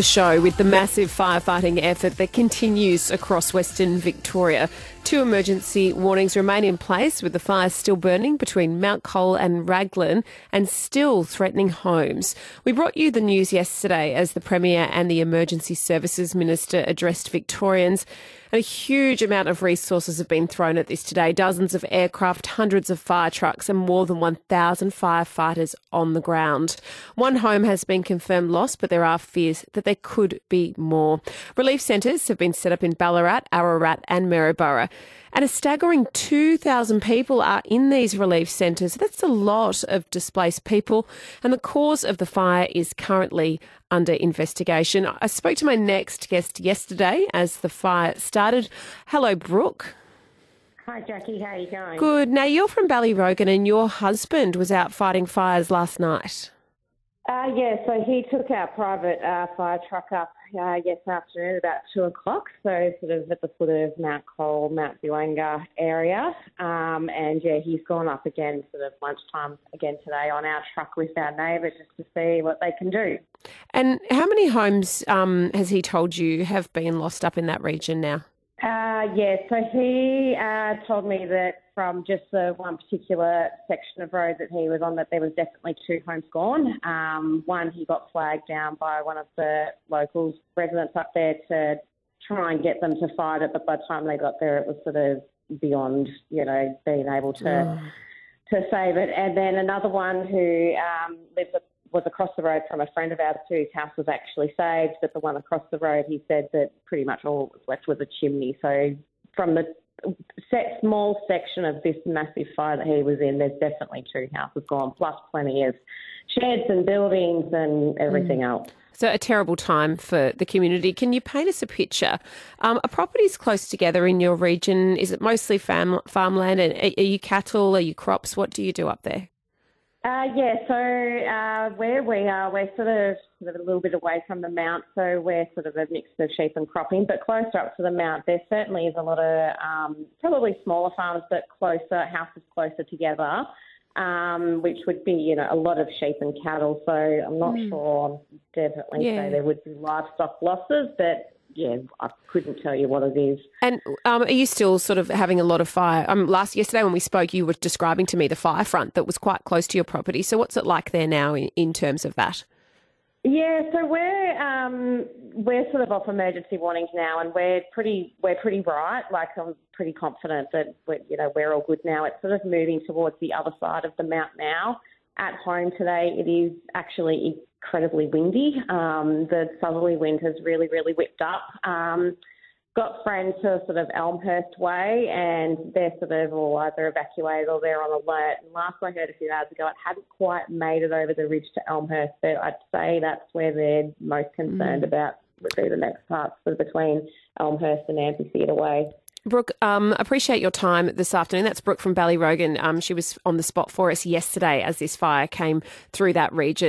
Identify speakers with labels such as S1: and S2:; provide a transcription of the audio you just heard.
S1: the show with the massive firefighting effort that continues across Western Victoria. Two emergency warnings remain in place with the fires still burning between Mount Cole and Raglan and still threatening homes. We brought you the news yesterday as the Premier and the Emergency Services Minister addressed Victorians. And a huge amount of resources have been thrown at this today dozens of aircraft, hundreds of fire trucks, and more than 1,000 firefighters on the ground. One home has been confirmed lost, but there are fears that there could be more. Relief centres have been set up in Ballarat, Ararat, and Maryborough. And a staggering 2,000 people are in these relief centres. That's a lot of displaced people. And the cause of the fire is currently under investigation. I spoke to my next guest yesterday as the fire started. Hello, Brooke.
S2: Hi, Jackie. How are you going?
S1: Good. Now, you're from Ballyrogan and your husband was out fighting fires last night.
S2: Uh, yeah, so he took our private uh, fire truck up uh, yesterday afternoon about two o'clock, so sort of at the foot of Mount Cole, Mount Buangor area. Um, and yeah, he's gone up again sort of lunchtime again today on our truck with our neighbour just to see what they can do.
S1: And how many homes um, has he told you have been lost up in that region now?
S2: Uh, yeah, so he uh, told me that from just the one particular section of road that he was on, that there was definitely two homes gone. Um, one, he got flagged down by one of the locals, residents up there to try and get them to fight it, but by the time they got there, it was sort of beyond, you know, being able to oh. to save it. And then another one who um, lives was across the road from a friend of ours whose house was actually saved, but the one across the road, he said that pretty much all that was left was a chimney. So from the set, small section of this massive fire that he was in, there's definitely two houses gone, plus plenty of sheds and buildings and everything mm. else.
S1: So, a terrible time for the community. Can you paint us a picture? Um, are properties close together in your region? Is it mostly fam- farmland? And are you cattle? Are you crops? What do you do up there?
S2: Uh, yeah, so uh, where we are, we're sort of, sort of a little bit away from the mount, so we're sort of a mix of sheep and cropping. But closer up to the mount, there certainly is a lot of um, probably smaller farms, but closer houses closer together, um, which would be you know a lot of sheep and cattle. So I'm not mm. sure. Definitely yeah. say there would be livestock losses, but yeah, I couldn't tell you what it is.
S1: And um, are you still sort of having a lot of fire? Um, last yesterday when we spoke, you were describing to me the fire front that was quite close to your property. So what's it like there now in, in terms of that?
S2: Yeah, so we're um, we're sort of off emergency warnings now, and we're pretty we're pretty bright. Like I'm pretty confident that we're, you know we're all good now. It's sort of moving towards the other side of the mount now. At home today, it is actually incredibly windy. Um, the southerly wind has really, really whipped up. Um, got friends who are sort of Elmhurst way, and they're sort of all either evacuated or they're on alert. And last I heard a few hours ago, it hadn't quite made it over the ridge to Elmhurst, but I'd say that's where they're most concerned mm. about would be the next part, sort of between Elmhurst and Amphitheatre Way.
S1: Brooke, um, appreciate your time this afternoon. That's Brooke from Ballyrogan. Um, she was on the spot for us yesterday as this fire came through that region.